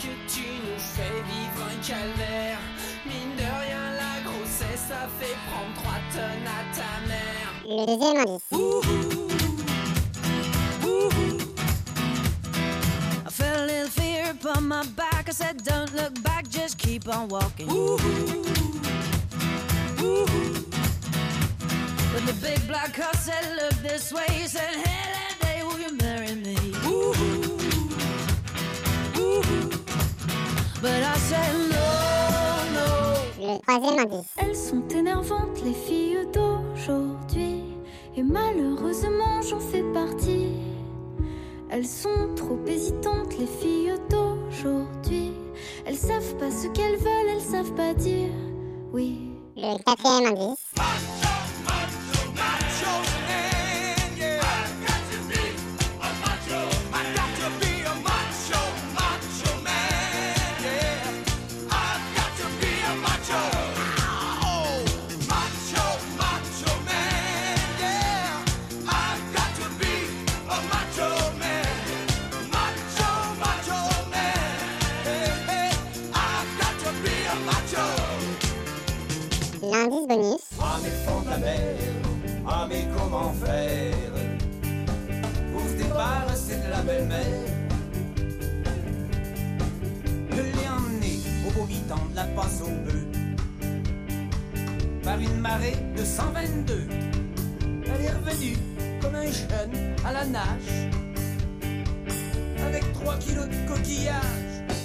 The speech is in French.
Que tu nous fais vivre un calvaire. Mine de rien, la grossesse, ça fait prendre trois tonnes à ta mère. Le deuxième indice. I felt a little fear upon my back. I said, Don't look back, just keep on walking. But the big black car said, Look this way. He said, Hey, troisième indice. Elles sont énervantes, les filles d'aujourd'hui. Et malheureusement, j'en fais partie. Elles sont trop hésitantes, les filles d'aujourd'hui. Elles savent pas ce qu'elles veulent, elles savent pas dire oui. Le quatrième indice. Ah mais fond de la mer, ah mais comment faire? Pour se débarrasser de la belle-mère Je l'ai emmené au mi-temps de la passe au bœuf. Par une marée de 122 Elle est revenue comme un jeune à la nage. Avec 3 kilos de coquillage